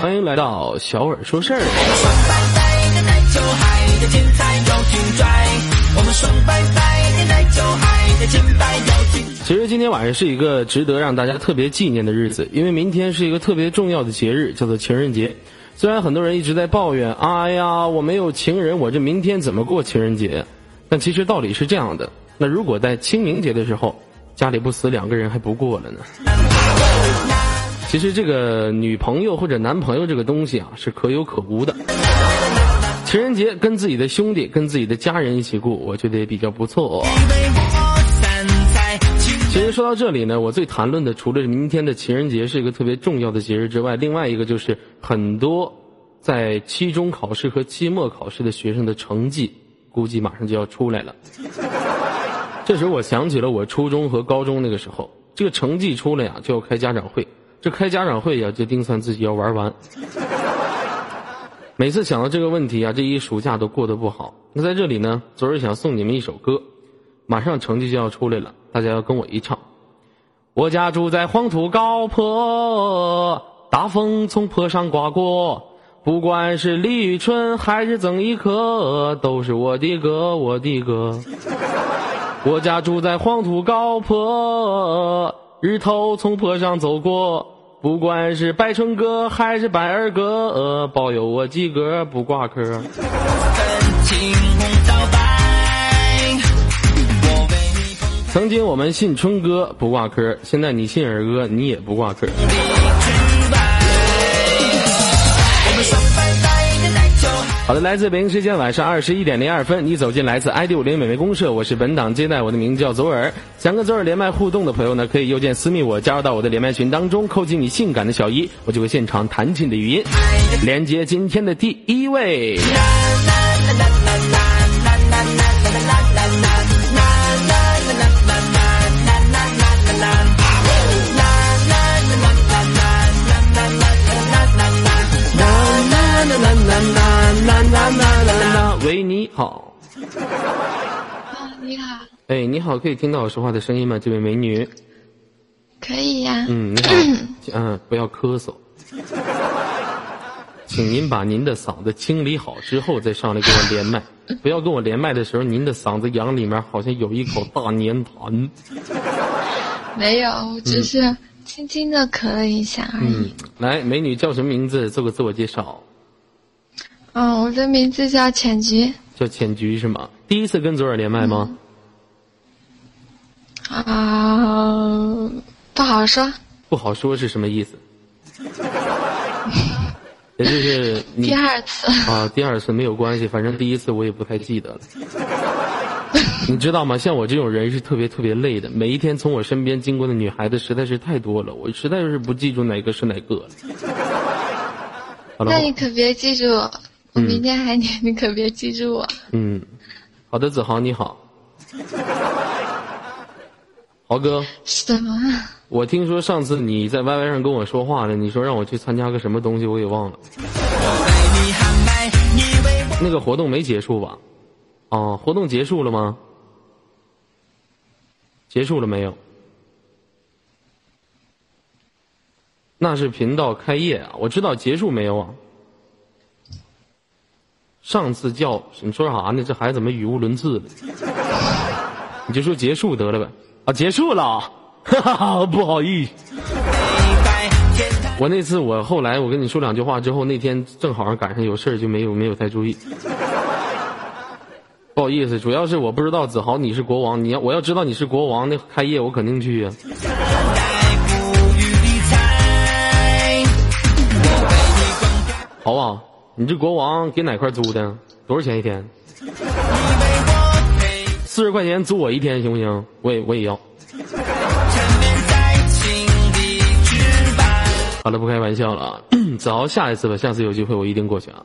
欢迎来到小耳说事儿。其实今天晚上是一个值得让大家特别纪念的日子，因为明天是一个特别重要的节日，叫做情人节。虽然很多人一直在抱怨，哎呀，我没有情人，我这明天怎么过情人节？但其实道理是这样的，那如果在清明节的时候，家里不死两个人还不过了呢？其实这个女朋友或者男朋友这个东西啊，是可有可无的。情人节跟自己的兄弟、跟自己的家人一起过，我觉得也比较不错哦。其实说到这里呢，我最谈论的除了明天的情人节是一个特别重要的节日之外，另外一个就是很多在期中考试和期末考试的学生的成绩，估计马上就要出来了。这时我想起了我初中和高中那个时候，这个成绩出来呀，就要开家长会，这开家长会呀，就定算自己要玩完。每次想到这个问题啊，这一暑假都过得不好。那在这里呢，昨儿想送你们一首歌，马上成绩就要出来了，大家要跟我一唱。我家住在黄土高坡，大风从坡上刮过，不管是李宇春还是曾轶可，都是我的歌，我的歌。我家住在黄土高坡，日头从坡上走过。不管是白春哥还是白二哥，保佑我及格不挂科。曾经我们信春哥不挂科，现在你信二哥，你也不挂科。好的，来自北京时间晚上二十一点零二分，你走进来自 ID 五零美味公社，我是本档接待，我的名字叫左耳。想跟左耳连麦互动的朋友呢，可以右键私密我，加入到我的连麦群当中，扣进你性感的小一，我就会现场弹起你的语音，连接今天的第一位。喂，你好。啊，你好。哎，你好，可以听到我说话的声音吗？这位美女。可以呀。嗯，你好。嗯，不要咳嗽。请您把您的嗓子清理好之后再上来跟我连麦。不要跟我连麦的时候，您的嗓子眼里面好像有一口大粘痰。没有，只是轻轻的咳了一下而已。来，美女叫什么名字？做个自我介绍。嗯，我的名字叫浅菊。叫浅菊是吗？第一次跟左耳连麦吗？啊，不好说。不好说是什么意思？也就是第二次啊，第二次没有关系，反正第一次我也不太记得了。你知道吗？像我这种人是特别特别累的，每一天从我身边经过的女孩子实在是太多了，我实在是不记住哪个是哪个了。那你可别记住。我明天还你，你可别记住我。嗯，好的，子豪你好，豪哥。什么？我听说上次你在 YY 上跟我说话呢，你说让我去参加个什么东西，我给忘了。那个活动没结束吧？哦，活动结束了吗？结束了没有？那是频道开业啊！我知道结束没有啊？上次叫你说啥呢？这孩子怎么语无伦次了？你就说结束得了呗。啊，结束了，哈哈，不好意思。我那次我后来我跟你说两句话之后，那天正好赶上有事儿，就没有没有太注意。不好意思，主要是我不知道子豪你是国王，你要我要知道你是国王，那开业我肯定去呀。好不好。你这国王给哪块租的？多少钱一天？四十块钱租我一天行不行？我也我也要。好了，不开玩笑了啊！子豪，下一次吧，下次有机会我一定过去啊。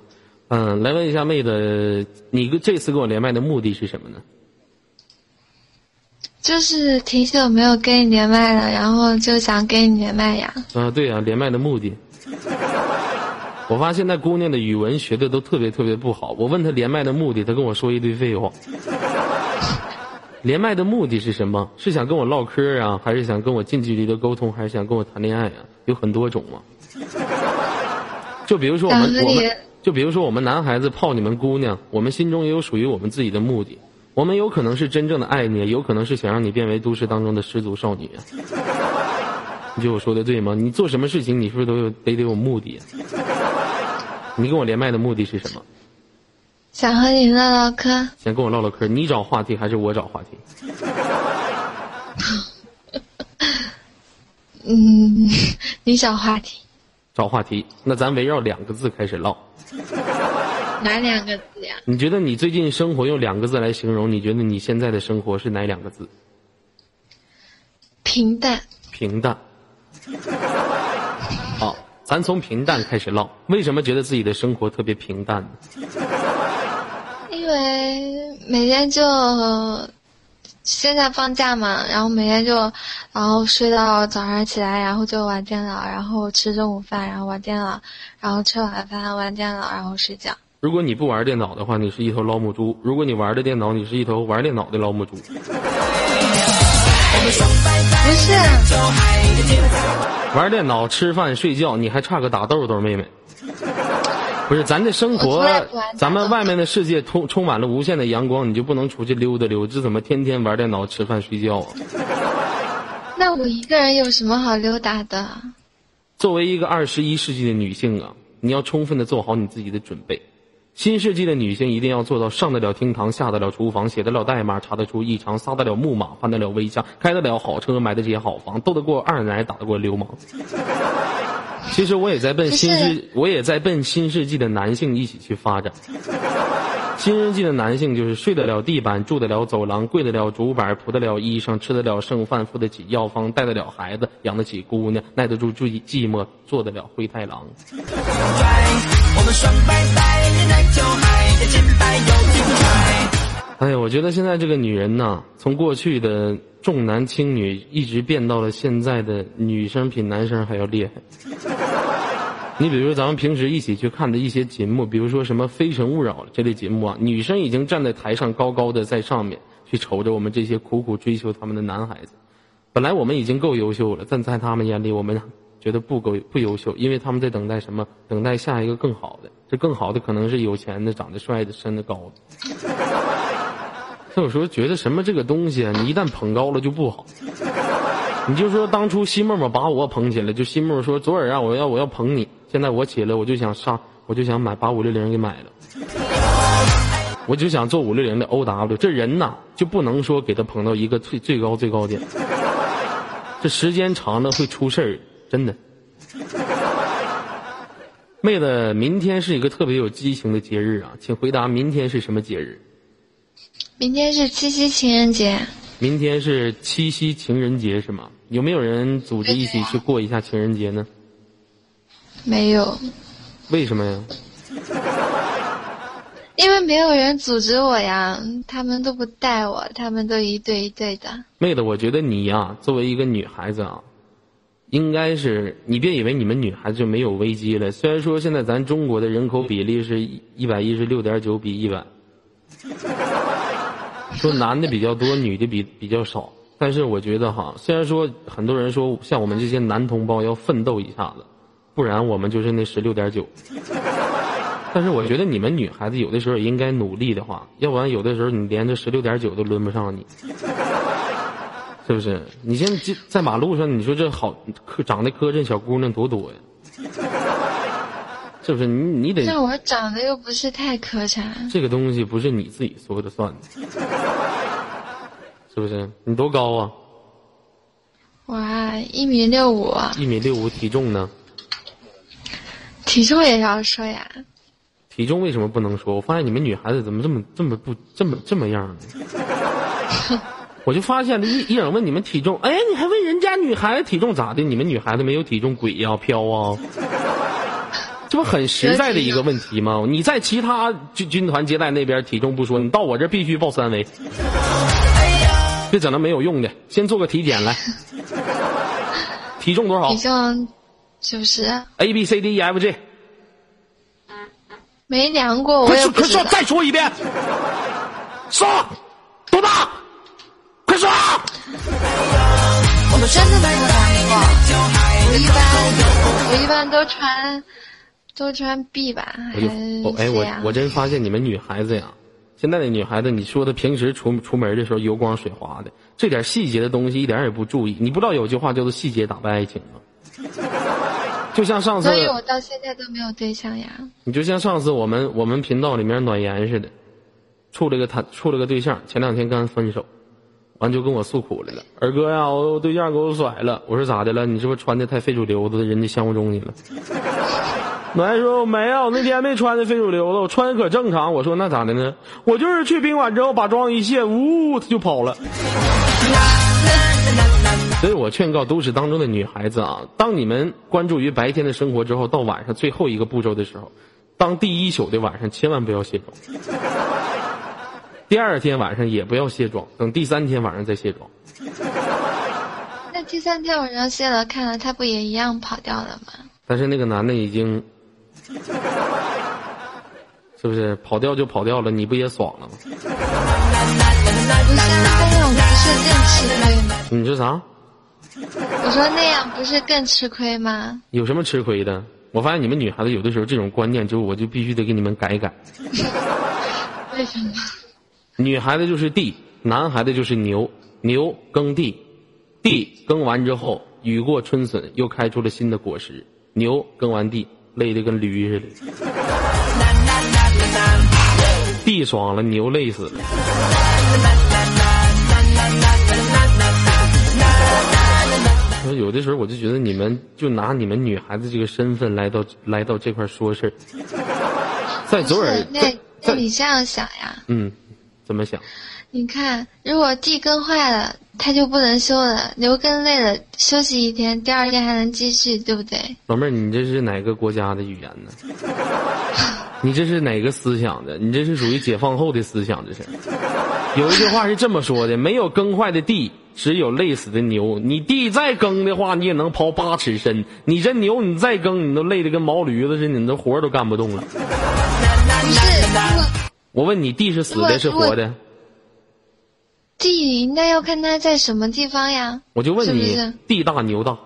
嗯，来问一下妹子，你这次跟我连麦的目的是什么呢？就是挺久没有跟你连麦了，然后就想跟你连麦呀。啊，对呀，连麦的目的。我发现那姑娘的语文学的都特别特别不好。我问她连麦的目的，她跟我说一堆废话。连麦的目的是什么？是想跟我唠嗑啊，还是想跟我近距离的沟通，还是想跟我谈恋爱啊？有很多种嘛。就比如说我们我们，就比如说我们男孩子泡你们姑娘，我们心中也有属于我们自己的目的。我们有可能是真正的爱你，有可能是想让你变为都市当中的失足少女。你觉得我说的对吗？你做什么事情，你是不是都有得得有目的？你跟我连麦的目的是什么？想和你唠唠嗑。想跟我唠唠嗑，你找话题还是我找话题？嗯，你找话题。找话题，那咱围绕两个字开始唠。哪两个字呀？你觉得你最近生活用两个字来形容？你觉得你现在的生活是哪两个字？平淡。平淡。好，咱从平淡开始唠。为什么觉得自己的生活特别平淡呢？因为每天就现在放假嘛，然后每天就然后睡到早上起来，然后就玩电脑，然后吃中午饭，然后玩电脑，然后吃晚饭玩电脑，然后睡觉。如果你不玩电脑的话，你是一头老母猪；如果你玩的电脑，你是一头玩电脑的老母猪。不是，玩电脑、吃饭、睡觉，你还差个打豆豆，妹妹。不是，咱的生活，咱们外面的世界充充满了无限的阳光，你就不能出去溜达溜？这怎么天天玩电脑、吃饭、睡觉啊？那我一个人有什么好溜达的？作为一个二十一世纪的女性啊，你要充分的做好你自己的准备。新世纪的女性一定要做到上得了厅堂，下得了厨房，写得了代码，查得出异常，撒得了木马，换得了围墙，开得了好车，买得起好房，斗得过二奶，打得过流氓。其实我也在奔新世，我也在奔新世纪的男性一起去发展。新世纪的男性就是睡得了地板，住得了走廊，跪得了竹板，铺得了衣裳，吃得了剩饭，付得起药方，带得了孩子，养得起姑娘，耐得住寂寂寞，做得了灰太狼。哎呀，我觉得现在这个女人呐，从过去的重男轻女，一直变到了现在的女生比男生还要厉害。你比如说，咱们平时一起去看的一些节目，比如说什么《非诚勿扰》这类节目啊，女生已经站在台上高高的在上面去瞅着我们这些苦苦追求他们的男孩子。本来我们已经够优秀了，但在他们眼里，我们。觉得不够不优秀，因为他们在等待什么？等待下一个更好的。这更好的可能是有钱的、长得帅的、身的高的。他有时候觉得什么这个东西啊，你一旦捧高了就不好。你就说当初西沫沫把我捧起来，就西沫沫说左耳啊，我要我要捧你。现在我起来，我就想上，我就想买把五六零给买了。我就想做五六零的 O W。这人呐，就不能说给他捧到一个最最高最高点。这时间长了会出事儿。真的，妹子，明天是一个特别有激情的节日啊，请回答明天是什么节日？明天是七夕情人节。明天是七夕情人节是吗？有没有人组织一起去过一下情人节呢？没有。为什么呀？因为没有人组织我呀，他们都不带我，他们都一对一对的。妹子，我觉得你呀，作为一个女孩子啊。应该是你别以为你们女孩子就没有危机了。虽然说现在咱中国的人口比例是一百一十六点九比一百，说男的比较多，女的比比较少。但是我觉得哈，虽然说很多人说像我们这些男同胞要奋斗一下子，不然我们就是那十六点九。但是我觉得你们女孩子有的时候也应该努力的话，要不然有的时候你连这十六点九都轮不上你。是不是？你现在在马路上，你说这好磕长得磕碜小姑娘多多呀？是不是？你你得。那我长得又不是太磕碜。这个东西不是你自己说的算的，是不是？你多高啊？我，一米六五。一米六五，体重呢？体重也要说呀。体重为什么不能说？我发现你们女孩子怎么这么这么不这么这么样呢？我就发现了一一整问你们体重，哎，你还问人家女孩子体重咋的？你们女孩子没有体重鬼呀飘啊？这不很实在的一个问题吗？你在其他军军团接待那边体重不说，你到我这必须报三围，别整那没有用的。先做个体检来，体重多少？体重九十。A B C D E F G。没量过，我也快说，再说一遍，说多大？快说！我们真的没量过，我一般我一般都穿都穿 B 吧？我就哦哎，我我真发现你们女孩子呀，现在的女孩子，你说的平时出出门的时候油光水滑的，这点细节的东西一点也不注意。你不知道有句话叫做“细节打败爱情”吗？就像上次，所以我到现在都没有对象呀。你就像上次我们我们频道里面暖言似的，处了个谈处了个对象，前两天刚分手，完就跟我诉苦来了。二哥呀，我对象给我甩了。我说咋的了？你是不是穿的太非主流的，人家相不中你了？暖言说没有，那天没穿的非主流的，我穿的可正常。我说那咋的呢？我就是去宾馆之后把妆一卸，呜，他就跑了。所以我劝告都市当中的女孩子啊，当你们关注于白天的生活之后，到晚上最后一个步骤的时候，当第一宿的晚上千万不要卸妆，第二天晚上也不要卸妆，等第三天晚上再卸妆。那第三天晚上卸了，看了他不也一样跑掉了吗？但是那个男的已经，是不是跑掉就跑掉了？你不也爽了吗？你说啥？我说那样不是更吃亏吗？有什么吃亏的？我发现你们女孩子有的时候这种观念，就我就必须得给你们改一改。为什么？女孩子就是地，男孩子就是牛。牛耕地，地耕完之后，雨过春笋，又开出了新的果实。牛耕完地，累得跟驴似的。地爽了，牛累死了。有的时候我就觉得你们就拿你们女孩子这个身份来到来到这块说事儿，在左耳。那那你这样想呀？嗯，怎么想？你看，如果地耕坏了，它就不能修了；牛耕累了，休息一天，第二天还能继续，对不对？老妹儿，你这是哪个国家的语言呢？你这是哪个思想的？你这是属于解放后的思想，这是。有一句话是这么说的：没有耕坏的地。只有累死的牛，你地再耕的话，你也能刨八尺深。你这牛，你再耕，你都累得跟毛驴子似的，你这活都干不动了。不是，我问你，地是死的，是活的？地应该要看它在什么地方呀。我就问你，地大牛大？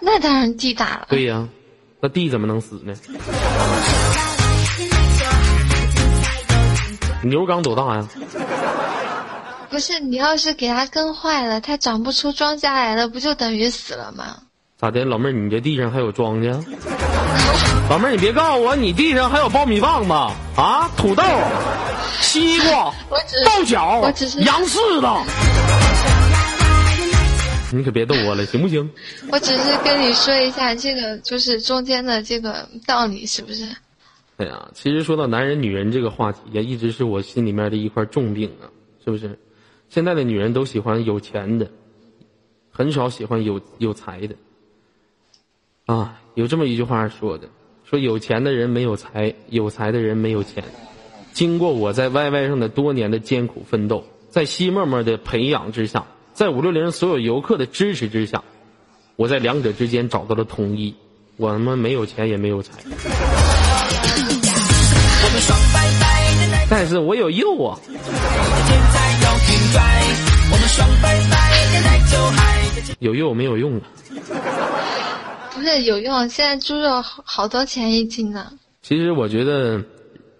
那当然地大了。对呀，那地怎么能死呢？牛刚多大呀？不是你要是给它耕坏了，它长不出庄稼来了，不就等于死了吗？咋的，老妹儿，你这地上还有庄稼？老妹儿，你别告诉我你地上还有苞米棒子？啊，土豆、西瓜、豆角、杨柿子，你可别逗我了，行不行？我只是跟你说一下这个，就是中间的这个道理，是不是？哎呀，其实说到男人女人这个话题，也一直是我心里面的一块重病啊，是不是？现在的女人都喜欢有钱的，很少喜欢有有才的。啊，有这么一句话说的，说有钱的人没有才，有才的人没有钱。经过我在 YY 上的多年的艰苦奋斗，在西默默的培养之下，在五六零所有游客的支持之下，我在两者之间找到了统一。我他妈没有钱也没有财，但是我有肉啊。有用没有用啊？不是有用，现在猪肉好好多钱一斤呢。其实我觉得，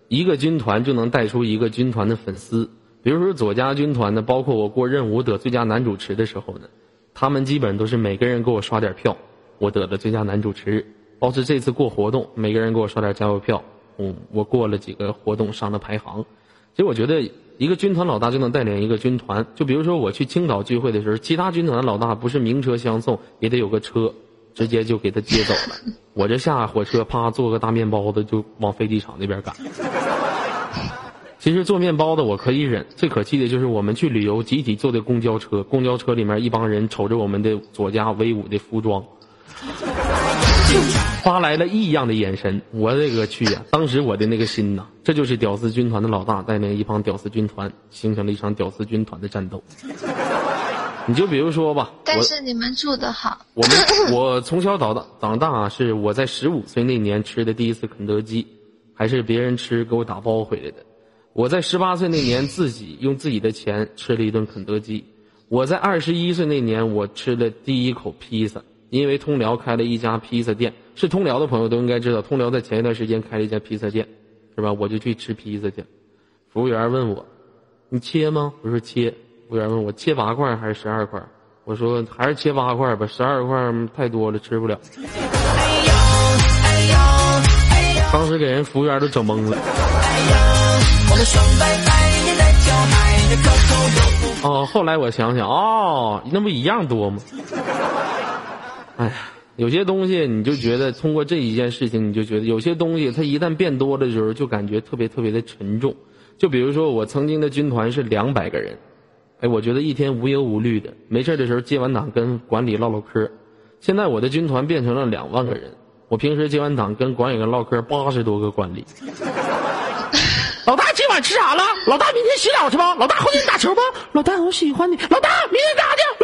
一个军团就能带出一个军团的粉丝。比如说左家军团的，包括我过任务得最佳男主持的时候呢，他们基本都是每个人给我刷点票，我得了最佳男主持。包括这次过活动，每个人给我刷点加油票，嗯，我过了几个活动上了排行。其实我觉得。一个军团老大就能带领一个军团，就比如说我去青岛聚会的时候，其他军团的老大不是名车相送，也得有个车，直接就给他接走了。我这下火车，啪，做个大面包子就往飞机场那边赶。其实做面包的我可以忍，最可气的就是我们去旅游，集体坐的公交车，公交车里面一帮人瞅着我们的左家威武的服装。发来了异样的眼神，我勒个去呀！当时我的那个心呐，这就是屌丝军团的老大带领一帮屌丝军团，形成了一场屌丝军团的战斗。你就比如说吧，但是你们住的好。我们我从小到大长大是我在十五岁那年吃的第一次肯德基，还是别人吃给我打包回来的。我在十八岁那年自己用自己的钱吃了一顿肯德基。我在二十一岁那年我吃了第一口披萨。因为通辽开了一家披萨店，是通辽的朋友都应该知道，通辽在前一段时间开了一家披萨店，是吧？我就去吃披萨去，服务员问我：“你切吗？”我说切。服务员问我切八块还是十二块？我说还是切八块吧，十二块太多了，吃不了。当时给人服务员都整懵了。哦，后来我想想，哦，那不一样多吗？哎呀，有些东西你就觉得通过这一件事情，你就觉得有些东西它一旦变多的时候，就感觉特别特别的沉重。就比如说我曾经的军团是两百个人。哎，我觉得一天无忧无虑的，没事的时候接完档跟管理唠唠嗑。现在我的军团变成了两万个人，我平时接完档跟管理员唠嗑，八十多个管理。老大今晚吃啥了？老大明天洗澡去吧？老大后天打球吧？老大我喜欢你。老大明天干啥去？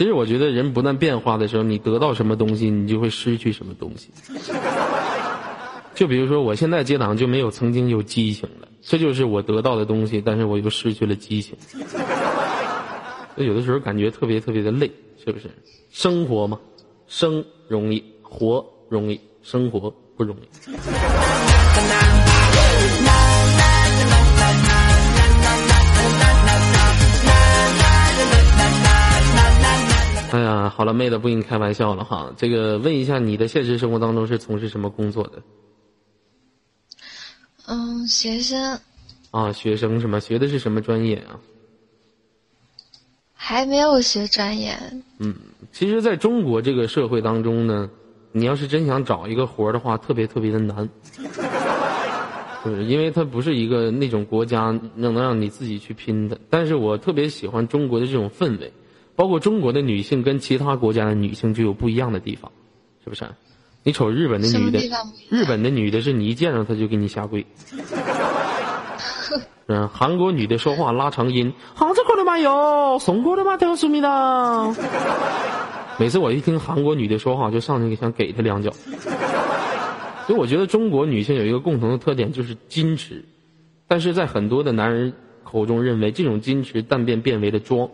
其实我觉得人不断变化的时候，你得到什么东西，你就会失去什么东西。就比如说，我现在接档就没有曾经有激情了，这就是我得到的东西，但是我又失去了激情。有的时候感觉特别特别的累，是不是？生活嘛，生容易，活容易，生活不容易。哎呀，好了，妹子不跟你开玩笑了哈。这个问一下，你的现实生活当中是从事什么工作的？嗯，学生。啊，学生是吗？学的是什么专业啊？还没有学专业。嗯，其实，在中国这个社会当中呢，你要是真想找一个活的话，特别特别的难，就是因为它不是一个那种国家能能让你自己去拼的。但是我特别喜欢中国的这种氛围。包括中国的女性跟其他国家的女性就有不一样的地方，是不是？你瞅日本的女的，日本的女的是你一见着她就给你下跪。嗯，韩国女的说话拉长音，好这过的吗？有怂过的吗？都是米的。每次我一听韩国女的说话，就上去想给她两脚。所以我觉得中国女性有一个共同的特点，就是矜持。但是在很多的男人口中认为，这种矜持但变变为了装。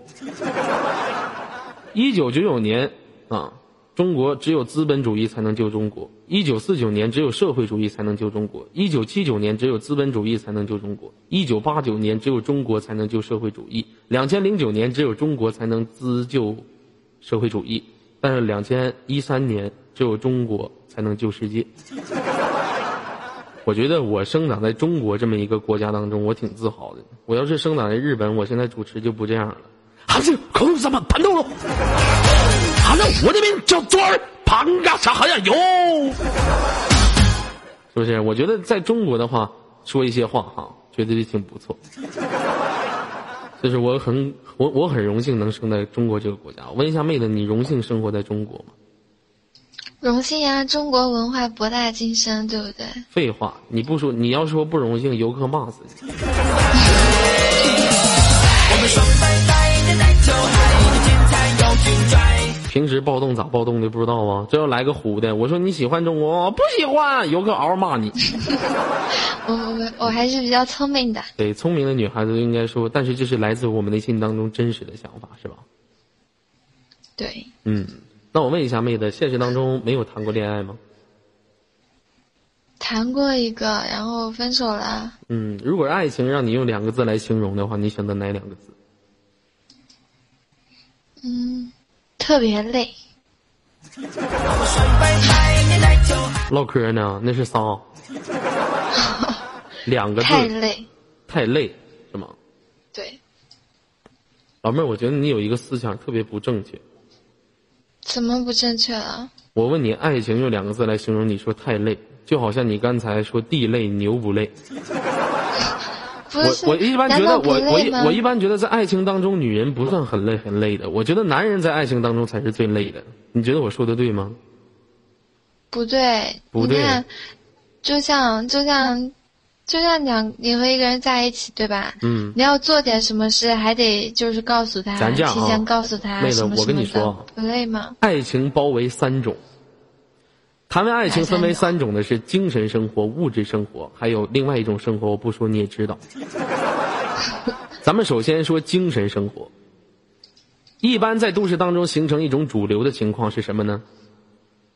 一九九九年，啊，中国只有资本主义才能救中国；一九四九年，只有社会主义才能救中国；一九七九年，只有资本主义才能救中国；一九八九年，只有中国才能救社会主义；两千零九年，只有中国才能自救社会主义；但是两千一三年，只有中国才能救世界。我觉得我生长在中国这么一个国家当中，我挺自豪的。我要是生长在日本，我现在主持就不这样了。还是口什么盘头了？好像我这边叫砖儿盘嘎啥好像有，是不是？我觉得在中国的话，说一些话哈，觉得挺不错。就是我很我我很荣幸能生在中国这个国家。问一下妹子，你荣幸生活在中国吗？荣幸呀，中国文化博大精深，对不对？废话，你不说，你要说不荣幸，游客骂死你。平时暴动咋暴动的不知道啊？这要来个虎的，我说你喜欢中国不喜欢，有个嗷嗷骂你。我我我还是比较聪明的。对，聪明的女孩子应该说，但是这是来自我们内心当中真实的想法，是吧？对。嗯，那我问一下妹子，现实当中没有谈过恋爱吗？谈过一个，然后分手了。嗯，如果爱情让你用两个字来形容的话，你选择哪两个字？嗯，特别累。唠嗑呢？那是仨。两个字。太累。太累，是吗？对。老妹儿，我觉得你有一个思想特别不正确。怎么不正确了？我问你，爱情用两个字来形容，你说太累，就好像你刚才说地累牛不累。我我一般觉得我我一我一般觉得在爱情当中，女人不算很累很累的。我觉得男人在爱情当中才是最累的。你觉得我说的对吗？不对，不对。就像就像就像两你和一个人在一起，对吧？嗯。你要做点什么事，还得就是告诉他，提前告诉他。妹子，我跟你说，不累吗？爱情包围三种，谈论爱情分为三种的是精神生活、物质生活，还有另外一种生活，我不说你也知道。咱们首先说精神生活。一般在都市当中形成一种主流的情况是什么呢？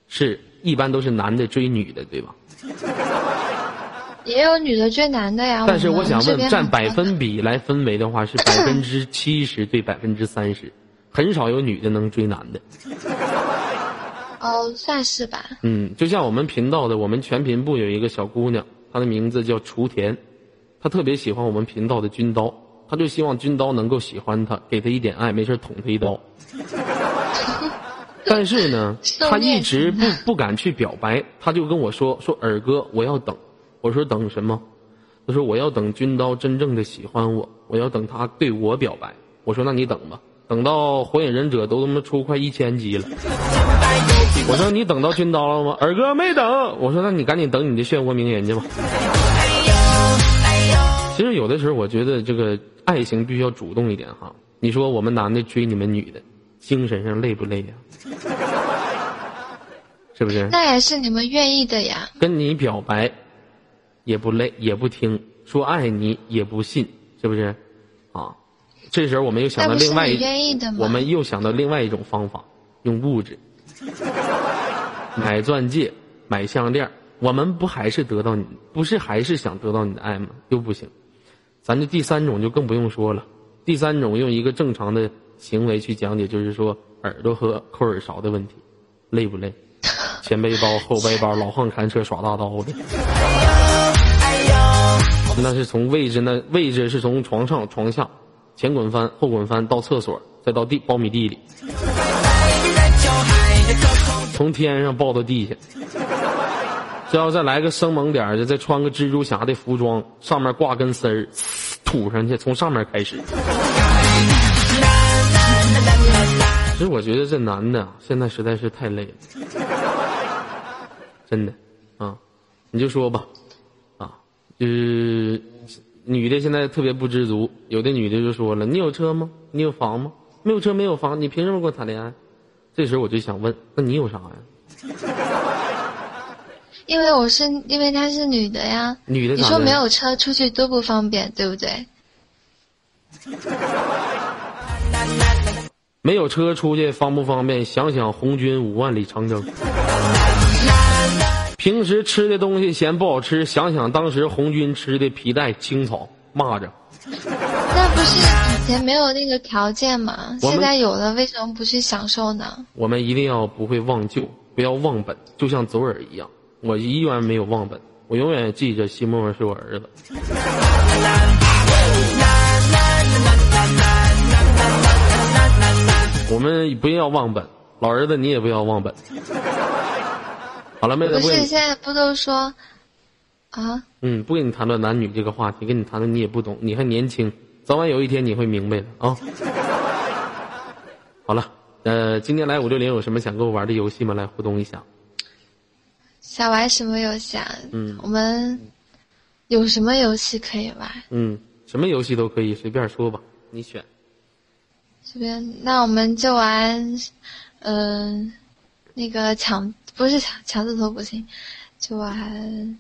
是一般都是男的追女的，对吧？也有女的追男的呀。但是我想问，占百分比来分为的话，是百分之七十对百分之三十，很少有女的能追男的。哦，算是吧。嗯，就像我们频道的，我们全频部有一个小姑娘，她的名字叫雏田，她特别喜欢我们频道的军刀，她就希望军刀能够喜欢她，给她一点爱，没事捅她一刀。但是呢，她一直不不敢去表白，她就跟我说说尔哥，我要等。我说等什么？她说我要等军刀真正的喜欢我，我要等他对我表白。我说那你等吧，等到火影忍者都他妈出快一千集了。我说你等到军刀了吗？二哥没等。我说那你赶紧等你的漩涡鸣人去吧。其实有的时候我觉得这个爱情必须要主动一点哈。你说我们男的追你们女的，精神上累不累呀？是不是？那也是你们愿意的呀。跟你表白也不累，也不听，说爱你也不信，是不是？啊，这时候我们又想到另外一？我们又想到另外一种方法，用物质，买钻戒，买项链，我们不还是得到你，不是还是想得到你的爱吗？又不行，咱这第三种就更不用说了。第三种用一个正常的行为去讲解，就是说耳朵和抠耳勺的问题，累不累？前背包、后背包，老汉看车耍大刀的。那是从位置，那位置是从床上、床下，前滚翻、后滚翻到厕所，再到地苞米地里，从天上抱到地下。这要再来个生猛点的，再穿个蜘蛛侠的服装，上面挂根丝儿，吐上去，从上面开始。其实我觉得这男的现在实在是太累了，真的啊，你就说吧，啊，就是女的现在特别不知足，有的女的就说了：“你有车吗？你有房吗？没有车没有房，你凭什么跟我谈恋爱？”这时候我就想问：那你有啥呀？因为我是因为她是女的呀。女的你说没有车出去多不方便，对不对？没有车出去方不方便？想想红军五万里长征。平时吃的东西嫌不好吃，想想当时红军吃的皮带、青草、蚂蚱。那不是以前没有那个条件吗？现在有了，为什么不去享受呢？我们一定要不会忘旧，不要忘本，就像左耳一样，我依然没有忘本，我永远记着西沫沫是我儿子。我们不要忘本，老儿子你也不要忘本。好了，妹子不是现在不都说啊？嗯，不跟你谈论男女这个话题，跟你谈论你也不懂，你还年轻，早晚有一天你会明白的啊。好了，呃，今天来五六零有什么想跟我玩的游戏吗？来互动一下。想玩什么游戏啊？嗯我们有什么游戏可以玩？嗯，什么游戏都可以，随便说吧，你选。这边，那我们就玩，嗯、那个抢不是 强强字头不行，就玩，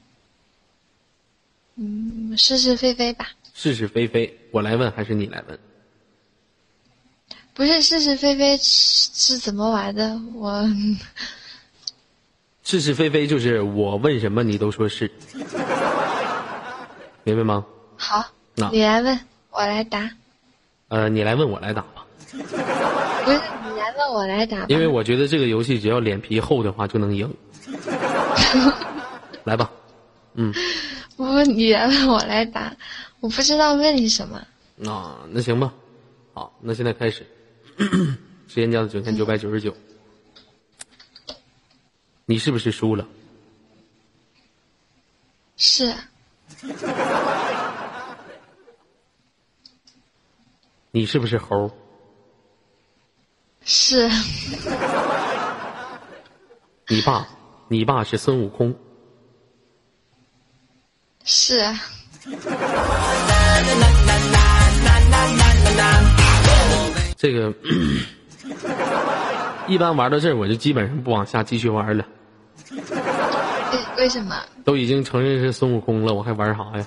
嗯，是是非非吧？是是非非，我来问还是你来问？不是是是非非是是怎么玩的？我 是是非非就是我问什么你都说是，明白吗？好，那你来问，我来答。呃，你来问我来答吧，不是我来打。因为我觉得这个游戏只要脸皮厚的话就能赢。来吧，嗯，不，你来问，我来打。我不知道问你什么。啊，那行吧，好，那现在开始，时间加到九千九百九十九，你是不是输了？是你是不是猴？是你爸，你爸是孙悟空。是，这个一般玩到这儿，我就基本上不往下继续玩了。为为什么？都已经承认是孙悟空了，我还玩啥呀？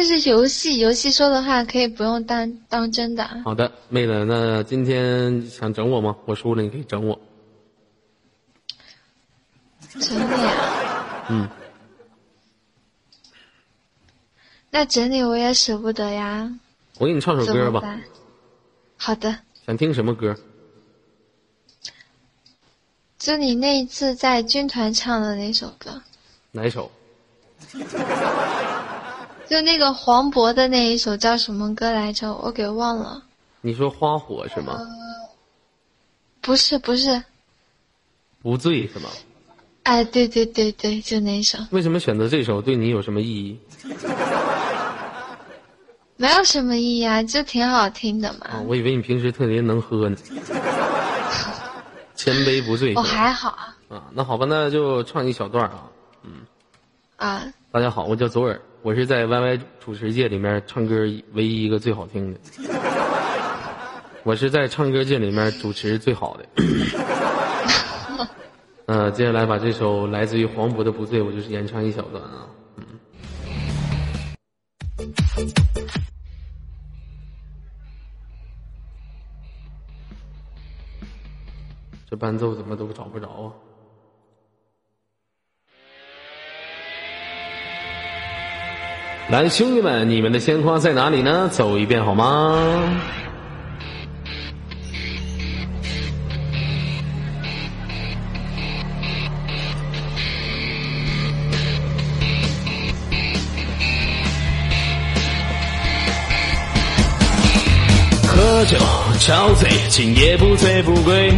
这是游戏，游戏说的话可以不用当当真的。好的，妹子，那今天想整我吗？我输了，你可以整我。整你啊？嗯，那整你我也舍不得呀。我给你唱首歌吧。好的，想听什么歌？就你那一次在军团唱的那首歌，哪一首？就那个黄渤的那一首叫什么歌来着？我给忘了。你说花火是吗？不是不是，不醉是吗？哎，对对对对，就那首，为什么选择这首？对你有什么意义？没有什么意义啊，就挺好听的啊，嘛。我以为你平时特别能喝呢。千杯不醉。我还好啊啊，那好吧，那就唱一小段啊。嗯啊，大家好，我叫左耳，我是在 YY 主持界里面唱歌唯一一个最好听的。我是在唱歌界里面主持最好的。呃，接下来把这首来自于黄渤的《不醉》，我就是演唱一小段啊。嗯。这伴奏怎么都找不着啊？来，兄弟们，你们的鲜花在哪里呢？走一遍好吗？喝酒憔醉，今夜不醉不归。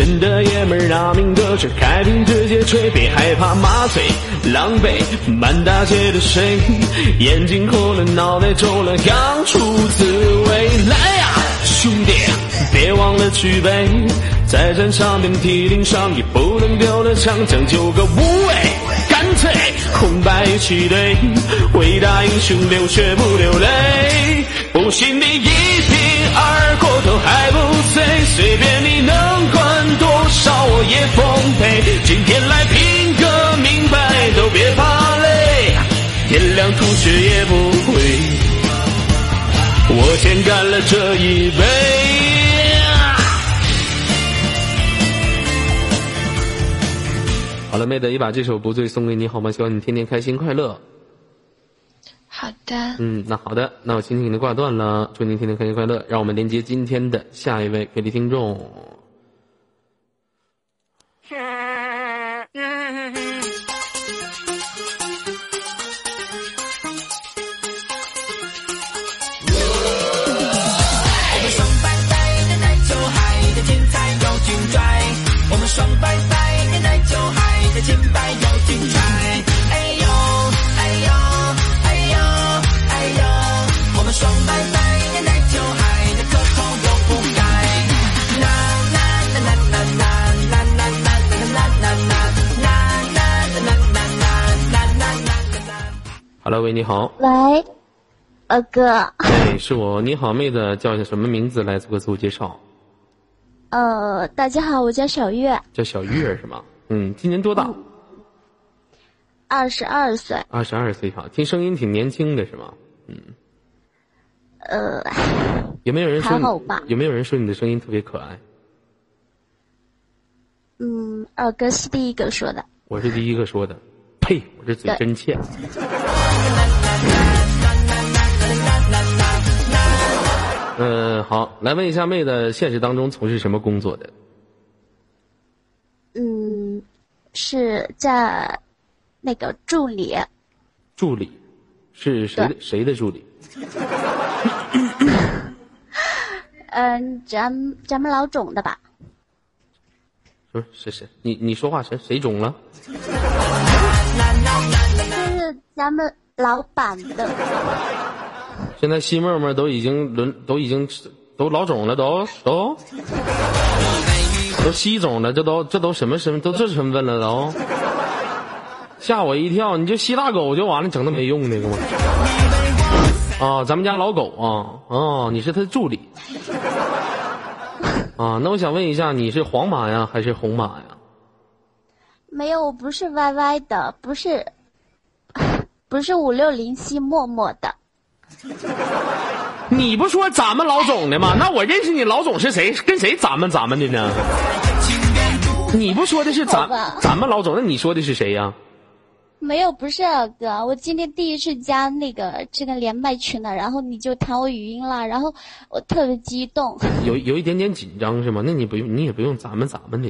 真的爷们儿拿命得志，开瓶直接吹，别害怕麻醉，狼狈满大街的水，眼睛红了，脑袋肿了，刚出滋味。来呀，兄弟，别忘了举杯，在战场遍体鳞伤，也不能丢了枪，讲究个无畏，干脆红白起队，伟大英雄流血不流泪，不信你一瓶二锅头还不醉，随便你能少我也奉陪。今天来拼个明白，都别怕累，天亮吐血也不会，我先干了这一杯。好了，妹子，也把这首《不醉》送给你好吗？希望你天天开心快乐。好的，嗯，那好的，那我轻轻给您挂断了，祝您天天开心快乐。让我们连接今天的下一位给力听众。Hello，喂，你好，喂，二哥，哎，是我，你好，妹子，叫什么名字？来做个自我介绍。呃，大家好，我叫小月，叫小月是吗？嗯，今年多大？二十二岁。二十二岁哈，听声音挺年轻的是吗？嗯呃，有没有人说还好吧有没有人说你的声音特别可爱？嗯，二哥是第一个说的。我是第一个说的。呸！我这嘴真欠。呃，好，来问一下妹子，现实当中从事什么工作的？嗯，是在那个助理。助理，是谁的谁的助理？嗯，咱咱们老总的吧？不是是谁？你你说话谁谁肿了？就是咱们老板的。现在西沫沫都已经轮都已经都老肿了，都都都西肿了，这都这都什么身份都这身份了都，吓我一跳！你就吸大狗就完了，整那没用的给我。啊，咱们家老狗啊，哦，你是他的助理。啊，那我想问一下，你是黄马呀还是红马呀？没有，我不是歪歪的，不是，不是五六零七默默的。你不说咱们老总的吗？那我认识你老总是谁？跟谁咱们咱们的呢？你不说的是咱咱们老总，那你说的是谁呀、没有，不是二哥，我今天第一次加那个这个连麦群的，然后你就弹我语音了，然后我特别激动。有有一点点紧张是吗？那你不用，你也不用咱们咱们的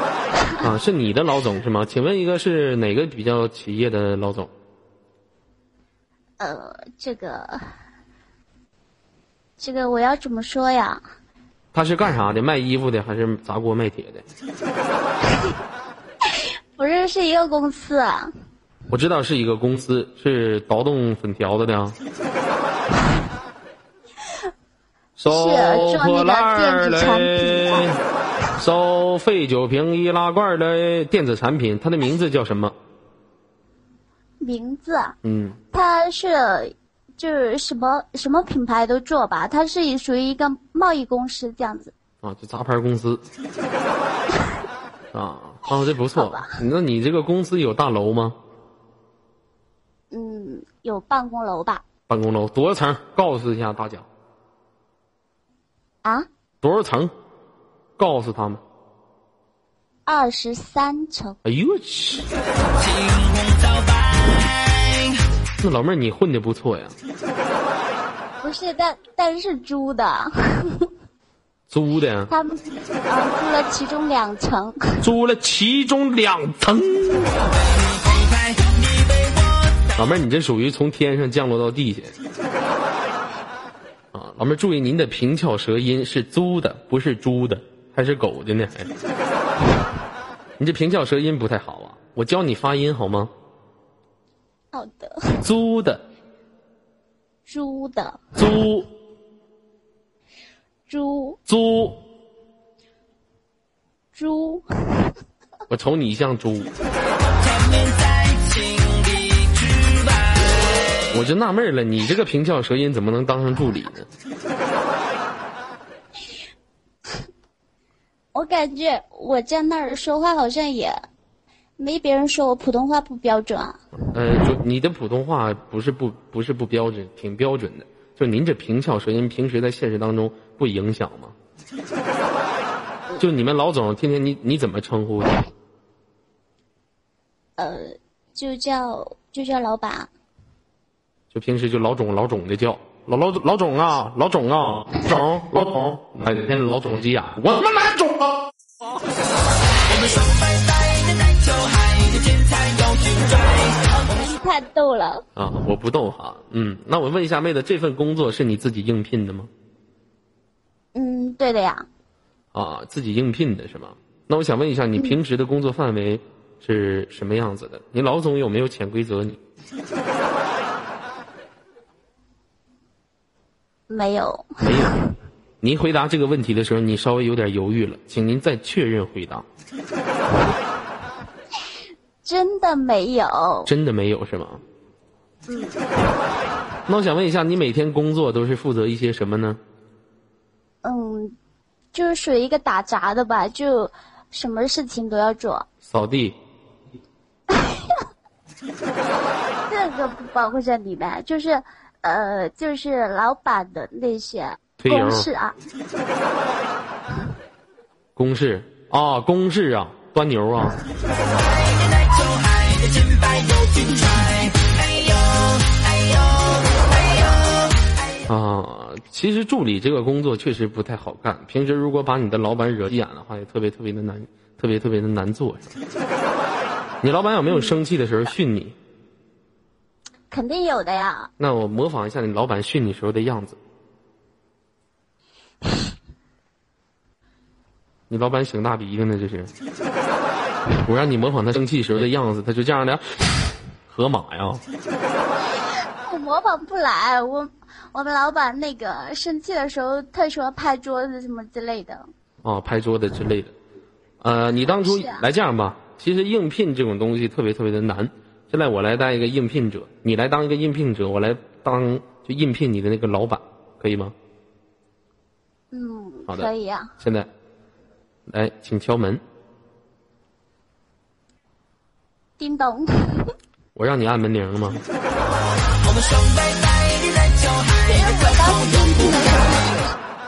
啊，是你的老总是吗？请问一个是哪个比较企业的老总？呃，这个，这个我要怎么说呀？他是干啥的？卖衣服的还是砸锅卖铁的？不是，是一个公司啊。我知道是一个公司，是倒动粉条子的啊。收破烂子产品嘞，收废酒瓶、易拉罐的电子产品，它的名字叫什么？名字，啊嗯，它是就是什么什么品牌都做吧，它是属于一个贸易公司这样子。啊，就杂牌公司。啊，哦，这不错吧。那你这个公司有大楼吗？嗯，有办公楼吧？办公楼多少层？告诉一下大家啊，多少层？告诉他们。二十三层。哎呦我去！那老妹儿你混的不错呀，不是，但但是租的，租的，他们啊租了其中两层。租了其中两层。老妹儿，你这属于从天上降落到地下。啊，老妹儿注意，您的平翘舌音是租的，不是猪的，还是狗的呢？还？你这平翘舌音不太好啊，我教你发音好吗？好的，租的，租的。租。租。租，猪，我瞅你像猪。我就纳闷了，你这个平翘舌音怎么能当上助理呢？我感觉我在那儿说话好像也没别人说我普通话不标准啊。呃，就你的普通话不是不不是不标准，挺标准的。就您这平翘舌音，平时在现实当中不影响吗？就你们老总天天你你怎么称呼他？呃，就叫就叫老板，就平时就老总老总的叫老老老总啊，老总啊，总老总，哎，天天老总急眼，我他妈哪总啊？你太逗了。啊，我不逗哈，嗯，那我问一下妹子，这份工作是你自己应聘的吗？嗯，对的呀。啊，自己应聘的是吗？那我想问一下，你平时的工作范围是什么样子的？你老总有没有潜规则你？没有，没有。您回答这个问题的时候，你稍微有点犹豫了，请您再确认回答。真的没有。真的没有是吗？那我想问一下，你每天工作都是负责一些什么呢？嗯，就是属于一个打杂的吧，就什么事情都要做。扫地。这个不包括在里面，就是呃，就是老板的那些公事啊。公事啊，公事啊，端牛啊。啊，其实助理这个工作确实不太好干。平时如果把你的老板惹急眼的话，也特别特别的难，特别特别的难做。你老板有没有生气的时候训你？肯定有的呀。那我模仿一下你老板训你时候的样子。你老板擤大鼻子呢，这是。我让你模仿他生气时候的样子，他就这样的，河马呀。我模仿不来，我我们老板那个生气的时候他喜欢拍桌子什么之类的。啊，拍桌子之类的。呃，你当初啊来这样吧，其实应聘这种东西特别特别的难。现在我来当一个应聘者，你来当一个应聘者，我来当就应聘你的那个老板，可以吗？嗯，好的可以啊。现在，来，请敲门。叮咚。我让你按门铃了吗？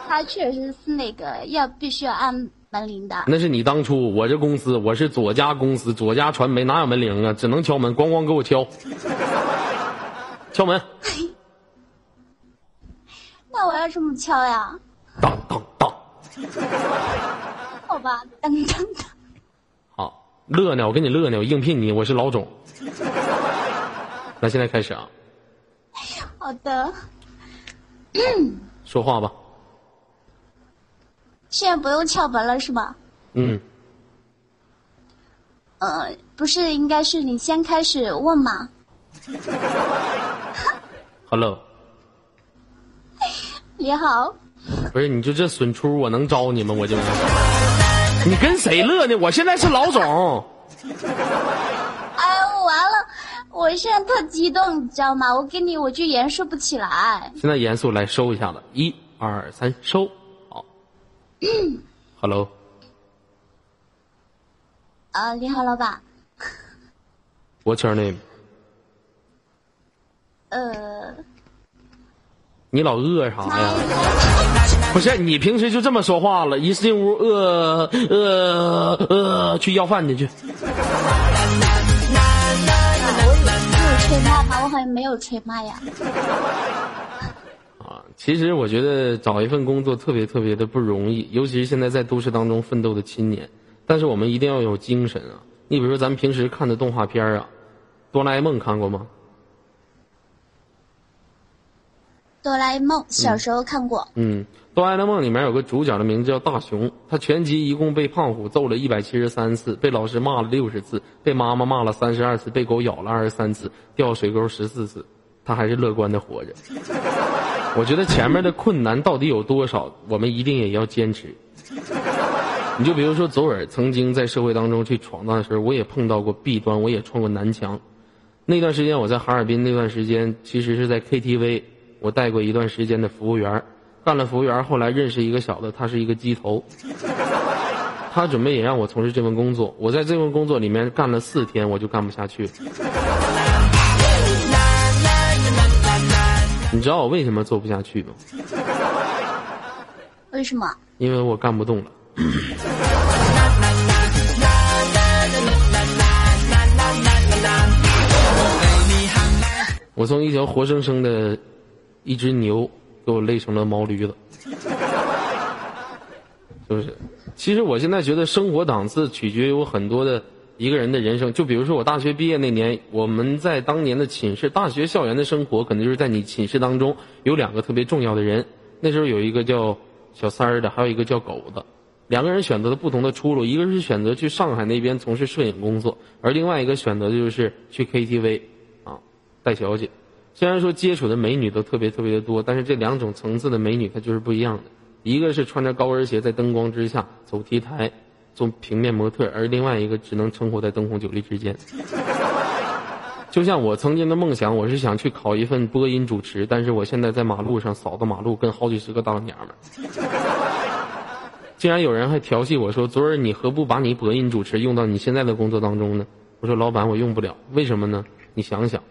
他确实是那个要必须要按门铃的。那是你当初，我这公司我是左家公司，左家传媒哪有门铃啊？只能敲门，咣咣给我敲，敲门，那我要这么敲呀？当当当。好吧，当当当。好，乐呢，我跟你乐呢，我应聘你，我是老总。那现在开始啊，好的，说话吧。现在不用敲门了是吗？嗯，呃，不是，应该是你先开始问吗？Hello，你好，不是你就这损出，我能招你吗？我就，你跟谁乐呢？我现在是老总。哎，完了，我现在特激动，你知道吗？我跟你我就严肃不起来。现在严肃来收一下子，一二三，收。好。Hello，啊，你好，老板。What's your name？呃，你老饿啥呀？不是你平时就这么说话了，一进屋饿饿饿，去要饭去去。吹麦吗？我好像没有吹麦呀。啊，其实我觉得找一份工作特别特别的不容易，尤其是现在在都市当中奋斗的青年。但是我们一定要有精神啊！你比如说咱们平时看的动画片啊，《哆啦 A 梦》看过吗？哆啦 A 梦小时候看过，嗯，《哆啦 A 梦》里面有个主角的名字叫大雄，他全集一共被胖虎揍了一百七十三次，被老师骂了六十次，被妈妈骂了三十二次，被狗咬了二十三次，掉水沟十四次，他还是乐观的活着。我觉得前面的困难到底有多少，我们一定也要坚持。你就比如说左耳曾经在社会当中去闯荡的时候，我也碰到过弊端，我也撞过南墙。那段时间我在哈尔滨，那段时间其实是在 KTV，我带过一段时间的服务员，干了服务员，后来认识一个小的，他是一个鸡头，他准备也让我从事这份工作。我在这份工作里面干了四天，我就干不下去了。你知道我为什么做不下去吗？为什么？因为我干不动了。我从一条活生生的一只牛，给我累成了毛驴子，是不是？其实我现在觉得生活档次取决于我很多的一个人的人生。就比如说我大学毕业那年，我们在当年的寝室，大学校园的生活，可能就是在你寝室当中有两个特别重要的人。那时候有一个叫小三儿的，还有一个叫狗的。两个人选择了不同的出路，一个是选择去上海那边从事摄影工作，而另外一个选择就是去 KTV，啊，带小姐。虽然说接触的美女都特别特别的多，但是这两种层次的美女她就是不一样的。一个是穿着高跟鞋在灯光之下走 T 台，做平面模特，而另外一个只能生活在灯红酒绿之间。就像我曾经的梦想，我是想去考一份播音主持，但是我现在在马路上扫个马路，跟好几十个大老娘们。竟然有人还调戏我说：“昨儿你何不把你播音主持用到你现在的工作当中呢？”我说：“老板，我用不了，为什么呢？你想想，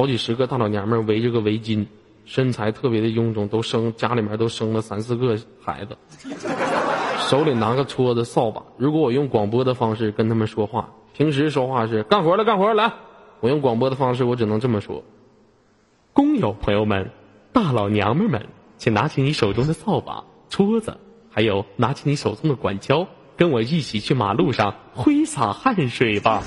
好几十个大老娘们围着个围巾，身材特别的臃肿，都生家里面都生了三四个孩子，手里拿个戳子、扫把。如果我用广播的方式跟他们说话，平时说话是干活了，干活，来，我用广播的方式，我只能这么说：工友朋友们，大老娘们们，请拿起你手中的扫把、戳子。”还有，拿起你手中的管锹，跟我一起去马路上挥洒汗水吧。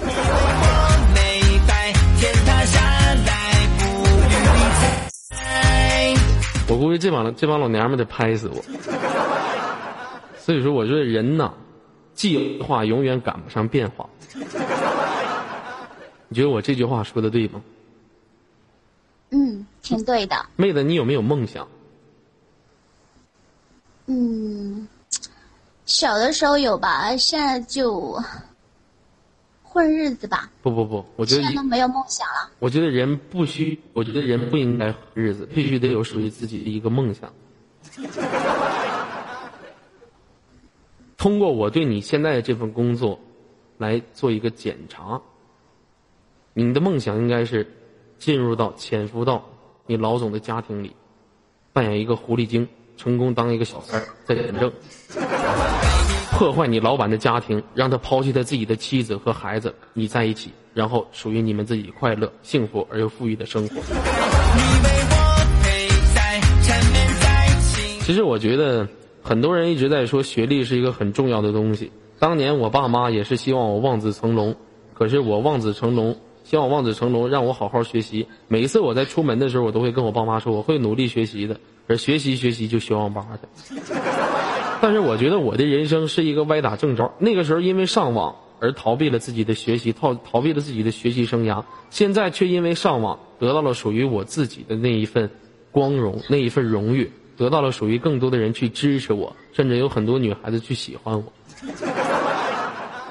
我估计这帮这帮老娘们得拍死我。所以说，我觉得人呐，计划永远赶不上变化。你觉得我这句话说的对吗？嗯，挺对的。妹子，你有没有梦想？嗯，小的时候有吧，现在就混日子吧。不不不，我觉得现在都没有梦想了。我觉得人不需，我觉得人不应该混日子，必须得有属于自己的一个梦想。通过我对你现在的这份工作来做一个检查，你的梦想应该是进入到潜伏到你老总的家庭里，扮演一个狐狸精，成功当一个小三儿，在领证，破坏你老板的家庭，让他抛弃他自己的妻子和孩子，你在一起，然后属于你们自己快乐、幸福而又富裕的生活。其实我觉得很多人一直在说学历是一个很重要的东西。当年我爸妈也是希望我望子成龙，可是我望子成龙，希望我望子成龙，让我好好学习。每一次我在出门的时候，我都会跟我爸妈说我会努力学习的，而学习学习就学网吧去。但是我觉得我的人生是一个歪打正着。那个时候因为上网而逃避了自己的学习，逃逃避了自己的学习生涯，现在却因为上网得到了属于我自己的那一份光荣，那一份荣誉。得到了属于更多的人去支持我，甚至有很多女孩子去喜欢我。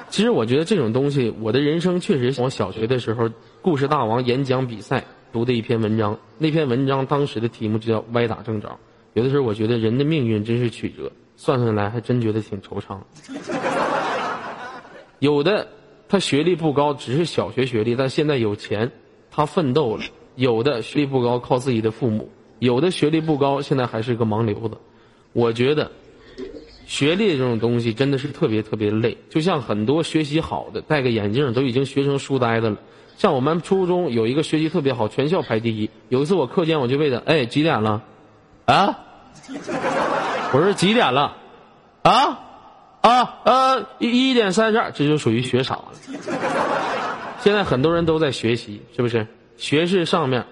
其实我觉得这种东西，我的人生确实我小学的时候故事大王演讲比赛读的一篇文章，那篇文章当时的题目就叫歪打正着。有的时候我觉得人的命运真是曲折，算算来还真觉得挺惆怅。有的他学历不高，只是小学学历，但现在有钱，他奋斗了；有的学历不高，靠自己的父母。有的学历不高，现在还是个盲流子。我觉得，学历这种东西真的是特别特别累。就像很多学习好的，戴个眼镜都已经学成书呆子了。像我们初中有一个学习特别好，全校排第一。有一次我课间我就问他：“哎，几点了？”啊？我说几点了？啊？啊？呃，一一点三十二，这就属于学傻了。现在很多人都在学习，是不是？学士上面，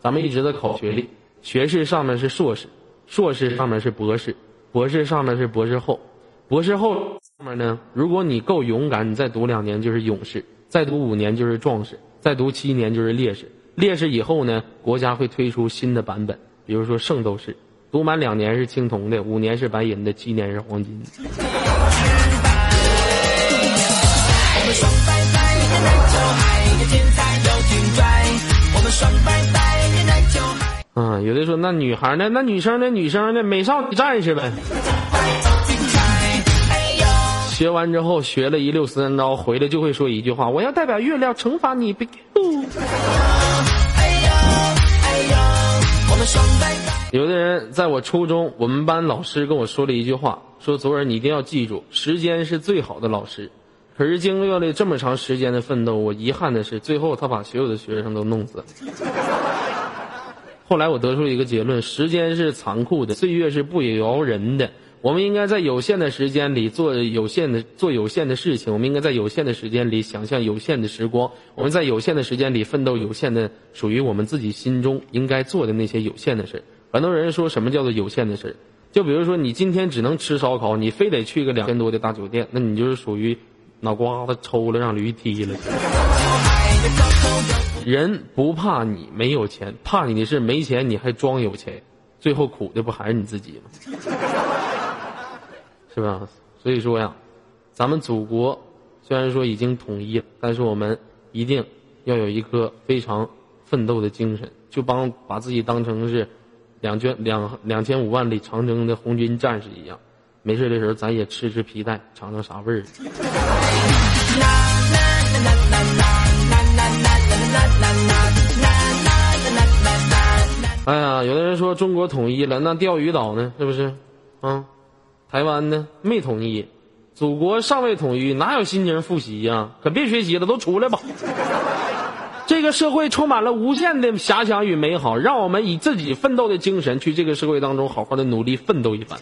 咱们一直在考学历。学士上面是硕士，硕士上面是博士，博士上面是博士后，博士后上面呢，如果你够勇敢，你再读两年就是勇士，再读五年就是壮士，再读七年就是烈士。烈士以后呢，国家会推出新的版本，比如说圣斗士，读满两年是青铜的，五年是白银的，七年是黄金。啊，有的说那女孩呢？那女生呢？女生呢？美少女战士呗。学完之后学了一溜十三招，回来就会说一句话：“我要代表月亮惩罚你。”有的人在我初中，我们班老师跟我说了一句话：“说左耳你一定要记住，时间是最好的老师。”可是经历了这么长时间的奋斗，我遗憾的是，最后他把所有的学生都弄死了。后来我得出一个结论：时间是残酷的，岁月是不饶人的。我们应该在有限的时间里做有限的做有限的事情。我们应该在有限的时间里想象有限的时光。我们在有限的时间里奋斗有限的属于我们自己心中应该做的那些有限的事很多人说什么叫做有限的事就比如说你今天只能吃烧烤，你非得去个两千多的大酒店，那你就是属于脑瓜子抽了让驴踢了。人不怕你没有钱，怕你的是没钱你还装有钱，最后苦的不还是你自己吗？是吧？所以说呀，咱们祖国虽然说已经统一了，但是我们一定要有一颗非常奋斗的精神，就帮把自己当成是两千两两千五万里长征的红军战士一样。没事的时候，咱也吃吃皮带，尝尝啥味儿。哎呀，有的人说中国统一了，那钓鱼岛呢？是不是？啊，台湾呢？没统一，祖国尚未统一，哪有心情复习呀？可别学习了，都出来吧！这个社会充满了无限的遐想与美好，让我们以自己奋斗的精神去这个社会当中好好的努力奋斗一番。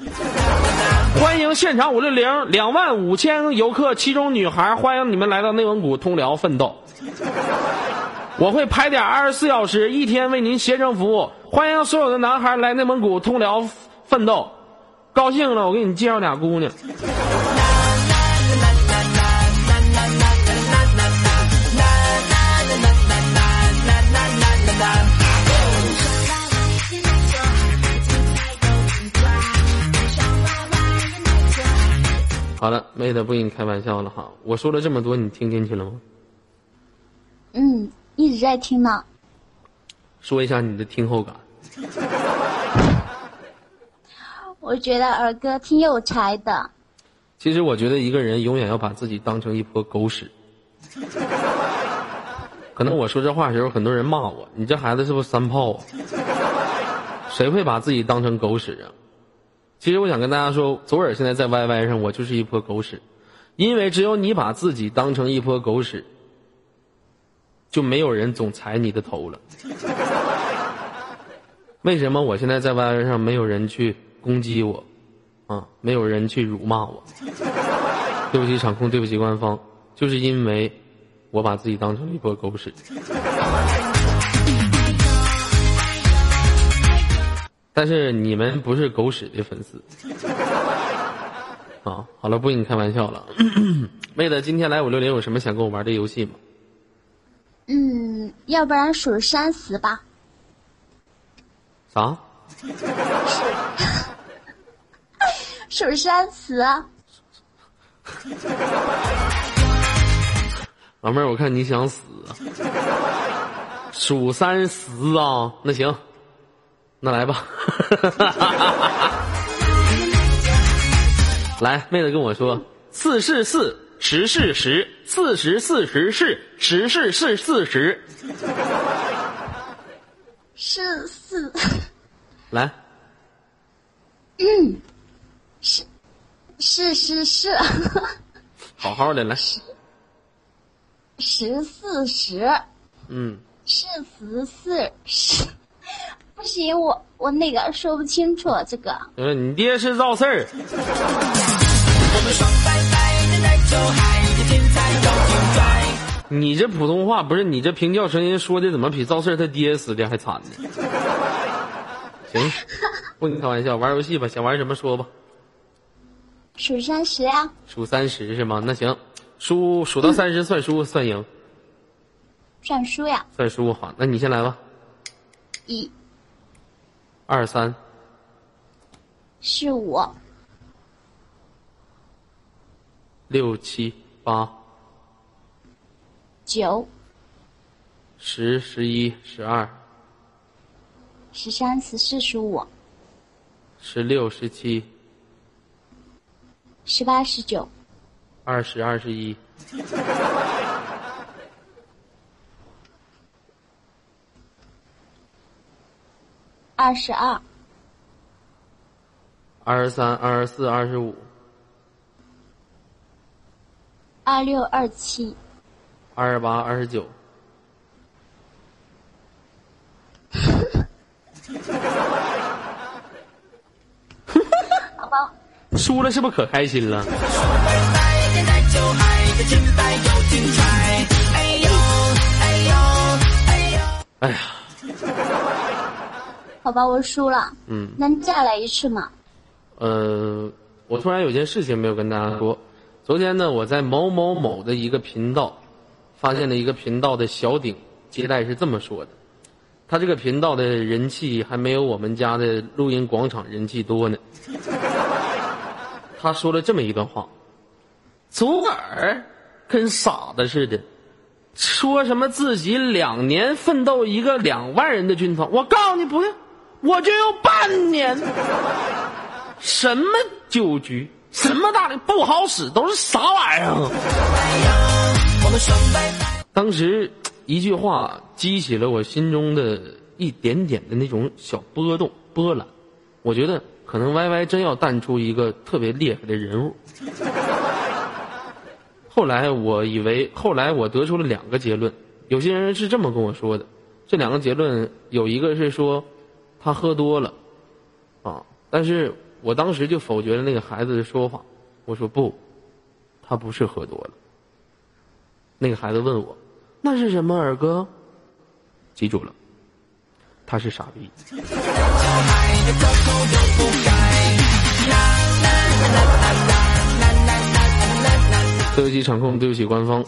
欢迎现场五六零两万五千游客，其中女孩，欢迎你们来到内蒙古通辽奋斗。我会排点二十四小时，一天为您携程服务。欢迎所有的男孩来内蒙古通辽奋斗，高兴了我给你介绍俩姑娘。好了，妹子不跟你开玩笑了哈，我说了这么多，你听进去了吗？嗯，一直在听呢。说一下你的听后感。我觉得儿歌挺有才的。其实我觉得一个人永远要把自己当成一坨狗屎。可能我说这话的时候，很多人骂我，你这孩子是不是三炮啊？谁会把自己当成狗屎啊？其实我想跟大家说，左耳现在在 YY 上，我就是一坨狗屎，因为只有你把自己当成一坨狗屎，就没有人总踩你的头了。为什么我现在在 YY 上没有人去攻击我，啊，没有人去辱骂我？对不起场控，对不起官方，就是因为我把自己当成一坨狗屎。但是你们不是狗屎的粉丝。啊，好了，不跟你开玩笑了。妹子，今天来五六零有什么想跟我玩的游戏吗？嗯，要不然数三十吧。啥？数三十。老妹儿，我看你想死啊！数三十啊，那行，那来吧。来，妹子跟我说，四是四，十是十，四十四十是，十是是四十。是四。来。嗯。是。是是是。好好的来。十四十。嗯。是十四十。不行，我我那个说不清楚这个。嗯，你爹是赵四儿。你这普通话不是你这平调声音说的怎么比赵四他爹死的还惨呢？行，不跟你开玩笑，玩游戏吧，想玩什么说吧。数三十呀。数三十是吗？那行，输数到三十算输算赢。算输呀。算输好，那你先来吧。一。二三。四五。六七八。九，十、十一、十二、十三、十四、十五、十六、十七、十八、十九、二十、二十一、二十二、二十三、二十四、二十五、二六、二七。二十八，二十九。好吧。输了是不是可开心了？哎呀！好吧，我输了。嗯。能再来一次吗？呃，我突然有件事情没有跟大家说。昨天呢，我在某某某的一个频道。发现了一个频道的小顶接待是这么说的，他这个频道的人气还没有我们家的录音广场人气多呢。他说了这么一段话：左耳跟傻子似的，说什么自己两年奋斗一个两万人的军团，我告诉你不用，我就用半年。什么酒局，什么大的？不好使，都是啥玩意儿？当时一句话激起了我心中的一点点的那种小波动波澜，我觉得可能 Y Y 真要淡出一个特别厉害的人物。后来我以为，后来我得出了两个结论，有些人是这么跟我说的，这两个结论有一个是说他喝多了，啊，但是我当时就否决了那个孩子的说法，我说不，他不是喝多了。那个孩子问我：“那是什么，二哥？”记住了，他是傻逼。对不起场控，对不起官方。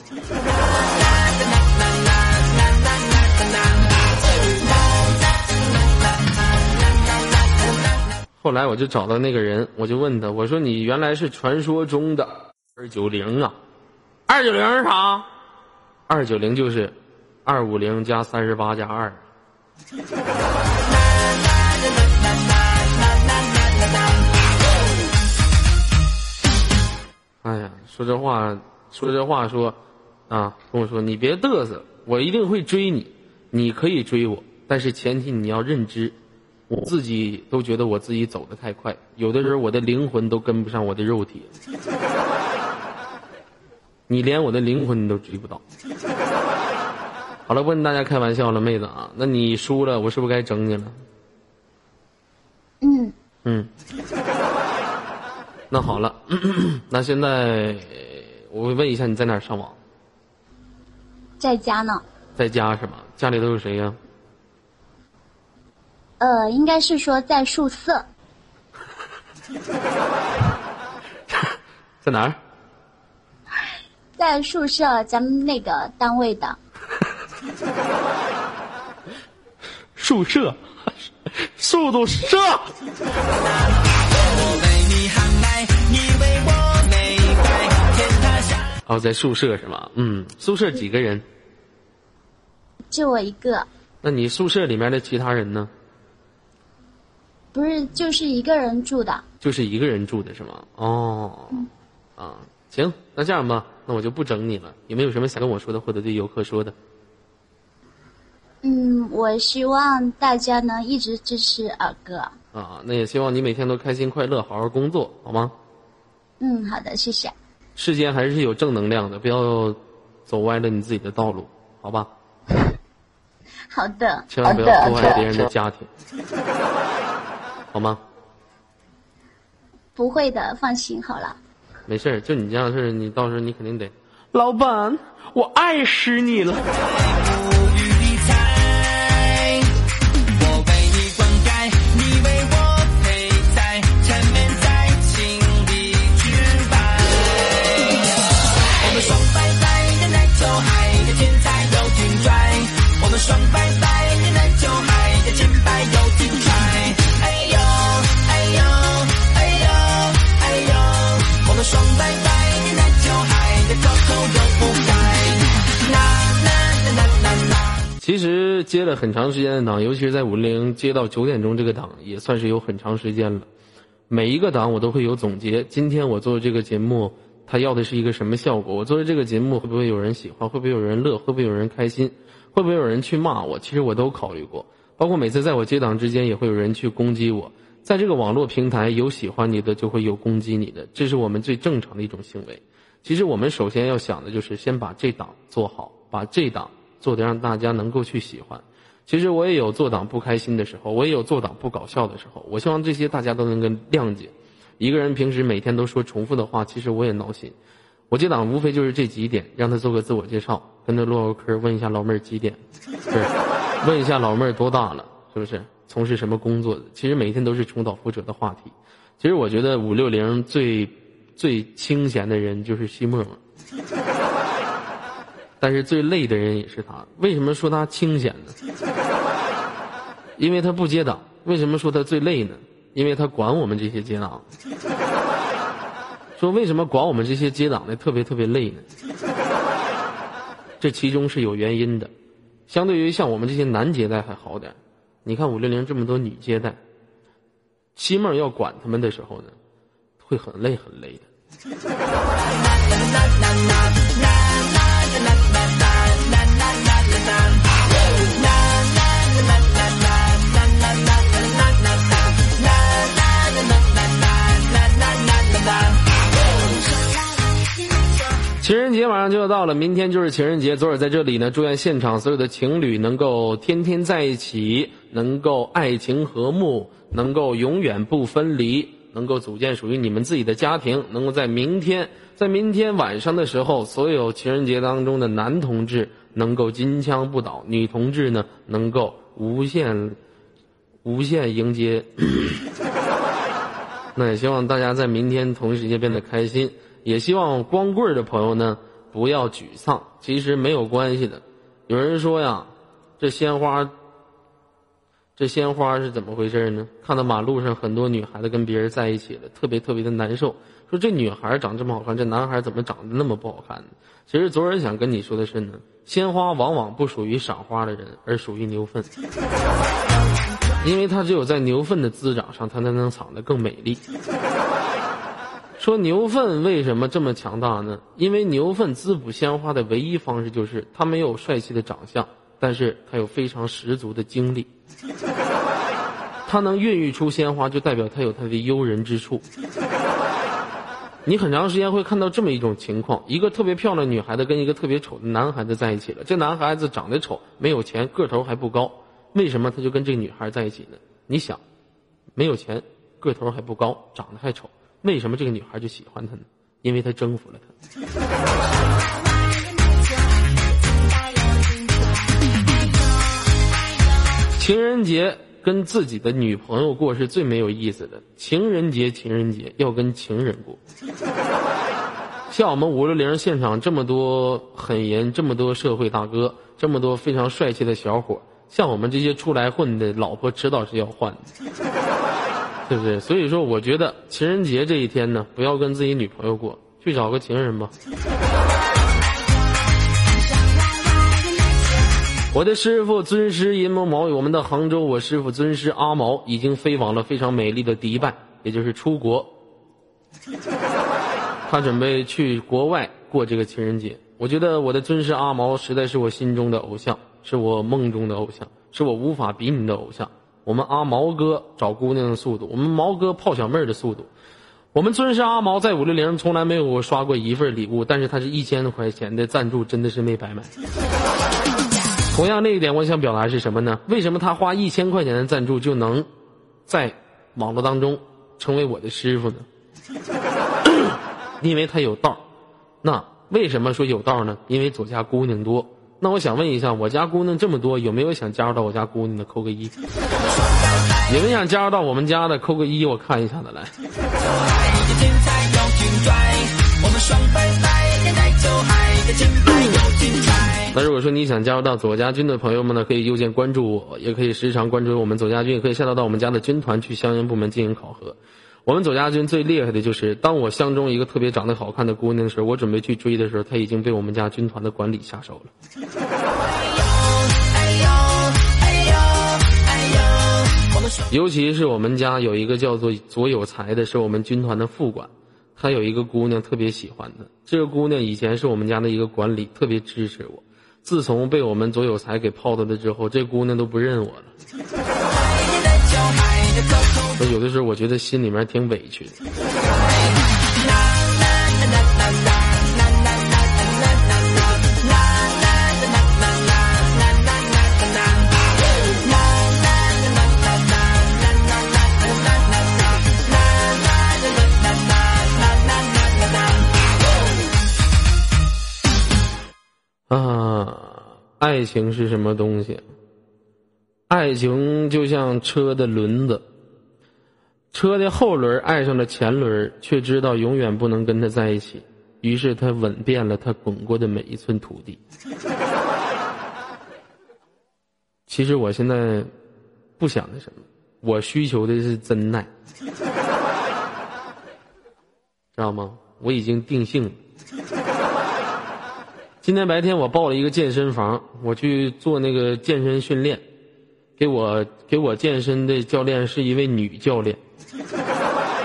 后来我就找到那个人，我就问他：“我说你原来是传说中的二九零啊？二九零是啥？”二九零就是二五零加三十八加二。哎呀，说这话，说这话，说啊，跟我说你别嘚瑟，我一定会追你，你可以追我，但是前提你要认知，我自己都觉得我自己走得太快，有的时候我的灵魂都跟不上我的肉体，你连我的灵魂你都追不到。好了，不跟大家开玩笑了，妹子啊，那你输了，我是不是该整你了？嗯，嗯，那好了，那现在我问一下，你在哪儿上网？在家呢。在家是吧？家里都有谁呀、呃，应该是说在宿舍，在哪儿？在宿舍咱们那个单位的。宿舍，速度射。哦，在宿舍是吗？嗯，宿舍几个人？就我一个，那你宿舍里面的其他人呢？不是就是一个人住的。就是一个人住的是吗？哦，啊，行，那这样吧，那我就不整你了。有没有什么想跟我说的，或者对游客说的？嗯，我希望大家能一直支持二哥。啊，那也希望你每天都开心快乐，好好工作，好吗？嗯，好的，谢谢。世间还是有正能量的，不要走歪了你自己的道路，好吧？好的，千万不要破坏别人的家庭，好吗？不会的，放心好了。没事儿，就你这样的事儿，你到时候你肯定得，老板，我爱死你了。双摆摆，你来就嗨，又前摆又后踹，哎呦哎呦哎呦哎呦！我们双摆摆，你来就嗨，又高头又不矮。啦啦啦啦啦啦其实接了很长时间的档，尤其是在五零接到九点钟这个档，也算是有很长时间了。每一个档我都会有总结。今天我做这个节目，它要的是一个什么效果？我做的这个节目会不会有人喜欢？会不会有人乐？会不会有人开心？会不会有人去骂我？其实我都考虑过。包括每次在我接档之间，也会有人去攻击我。在这个网络平台，有喜欢你的，就会有攻击你的，这是我们最正常的一种行为。其实我们首先要想的就是先把这档做好，把这档做得让大家能够去喜欢。其实我也有做档不开心的时候，我也有做档不搞笑的时候。我希望这些大家都能够谅解。一个人平时每天都说重复的话，其实我也闹心。我接档无非就是这几点，让他做个自我介绍，跟他唠唠嗑，问一下老妹儿几点，是，问一下老妹儿多大了，是不是？从事什么工作的？其实每天都是重蹈覆辙的话题。其实我觉得五六零最最清闲的人就是西沫沫。但是最累的人也是他。为什么说他清闲呢？因为他不接档。为什么说他最累呢？因为他管我们这些接档。说为什么管我们这些接档的特别特别累呢？这其中是有原因的。相对于像我们这些男接待还好点你看五六零这么多女接待，七妹要管他们的时候呢，会很累很累的。情人节马上就要到了，明天就是情人节。左耳在这里呢，祝愿现场所有的情侣能够天天在一起，能够爱情和睦，能够永远不分离，能够组建属于你们自己的家庭，能够在明天，在明天晚上的时候，所有情人节当中的男同志能够金枪不倒，女同志呢能够无限无限迎接。那也希望大家在明天同一时间变得开心。也希望光棍儿的朋友呢不要沮丧，其实没有关系的。有人说呀，这鲜花，这鲜花是怎么回事呢？看到马路上很多女孩子跟别人在一起了，特别特别的难受。说这女孩长这么好看，这男孩怎么长得那么不好看呢？其实昨儿想跟你说的是呢，鲜花往往不属于赏花的人，而属于牛粪，因为它只有在牛粪的滋长上，它才能长得更美丽。说牛粪为什么这么强大呢？因为牛粪滋补鲜花的唯一方式就是它没有帅气的长相，但是它有非常十足的精力。它能孕育出鲜花，就代表它有它的诱人之处。你很长时间会看到这么一种情况：一个特别漂亮女孩子跟一个特别丑的男孩子在一起了。这男孩子长得丑，没有钱，个头还不高，为什么他就跟这个女孩在一起呢？你想，没有钱，个头还不高，长得还丑。为什么这个女孩就喜欢他呢？因为他征服了他。情人节跟自己的女朋友过是最没有意思的。情人节，情人节要跟情人过。像我们五六零现场这么多狠人，这么多社会大哥，这么多非常帅气的小伙，像我们这些出来混的，老婆迟早是要换的。对不对？所以说，我觉得情人节这一天呢，不要跟自己女朋友过，去找个情人吧。我的师傅尊师银毛毛，我们的杭州，我师傅尊师阿毛已经飞往了非常美丽的迪拜，也就是出国。他准备去国外过这个情人节。我觉得我的尊师阿毛实在是我心中的偶像，是我梦中的偶像，是我无法比拟的偶像。我们阿毛哥找姑娘的速度，我们毛哥泡小妹儿的速度，我们尊师阿毛在五六零从来没有刷过一份礼物，但是他是一千块钱的赞助，真的是没白买。同样，那一点我想表达是什么呢？为什么他花一千块钱的赞助就能在网络当中成为我的师傅呢？因为他有道那为什么说有道呢？因为左家姑娘多。那我想问一下，我家姑娘这么多，有没有想加入到我家姑娘的？扣个一。你们想加入到我们家的，扣个一，我看一下的来。那如果说你想加入到左家军的朋友们呢，可以右键关注我，也可以时常关注我们左家军，也可以下到到我们家的军团去相应部门进行考核。我们左家军最厉害的就是，当我相中一个特别长得好看的姑娘的时候，我准备去追的时候，她已经被我们家军团的管理下手了。尤其是我们家有一个叫做左有才的，是我们军团的副管，他有一个姑娘特别喜欢他。这个姑娘以前是我们家的一个管理，特别支持我。自从被我们左有才给泡到了之后，这姑娘都不认我了。有的时候我觉得心里面挺委屈的。爱情是什么东西？爱情就像车的轮子。车的后轮爱上了前轮，却知道永远不能跟他在一起，于是他吻遍了他滚过的每一寸土地。其实我现在不想那什么，我需求的是真爱，知道吗？我已经定性了。今天白天我报了一个健身房，我去做那个健身训练，给我给我健身的教练是一位女教练。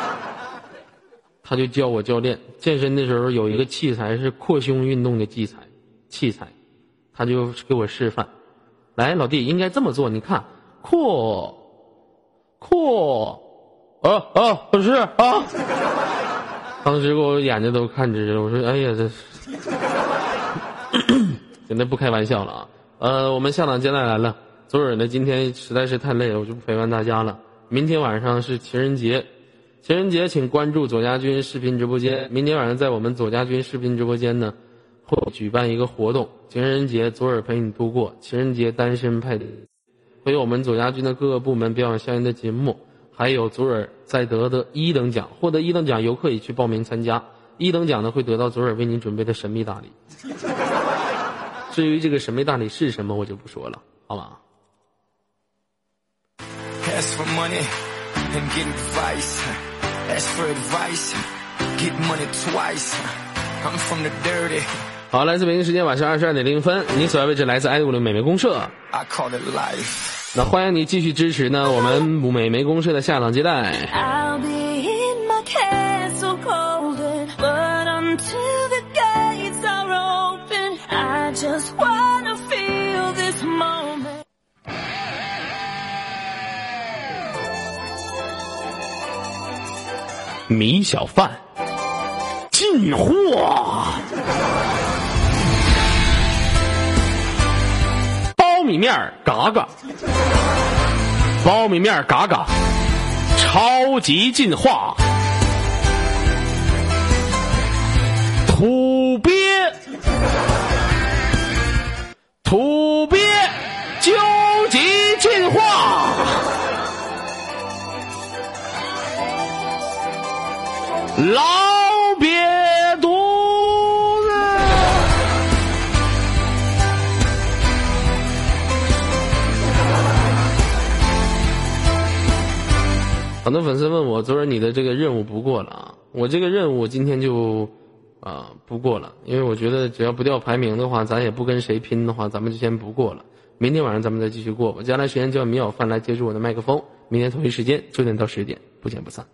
他就教我教练健身的时候有一个器材是扩胸运动的器材，器材，他就给我示范，来老弟应该这么做，你看扩，扩，啊啊不是啊，当时给我眼睛都看直了，我说哎呀这，现在不开玩笑了啊，呃我们下档接待来了，左耳呢今天实在是太累了，我就不陪伴大家了。明天晚上是情人节，情人节请关注左家军视频直播间。明天晚上在我们左家军视频直播间呢，会举办一个活动，情人节左耳陪你度过。情人节单身派对，会有我们左家军的各个部门表演相应的节目，还有左耳在得的一等奖，获得一等奖游客也去报名参加，一等奖呢会得到左耳为您准备的神秘大礼。至于这个审美大礼是什么，我就不说了，好吗？Ask for money and get advice. Ask for advice, get money twice. I'm from the dirty. 好，来自北京时间晚上二十二点零分，你所在位置来自爱五的美眉公社。I call it life. 那欢迎你继续支持呢，我们美眉公社的下档接待。I'll be in my castle cold 米小饭进货。苞米面儿嘎嘎，苞米面儿嘎嘎，超级进化。土鳖，土鳖，究极进化。老瘪犊子。很多粉丝问我，昨儿你的这个任务不过了啊？我这个任务今天就啊不过了，因为我觉得只要不掉排名的话，咱也不跟谁拼的话，咱们就先不过了。明天晚上咱们再继续过吧。接下来时间叫米小饭来接住我的麦克风，明天同一时间九点到十点，不见不散。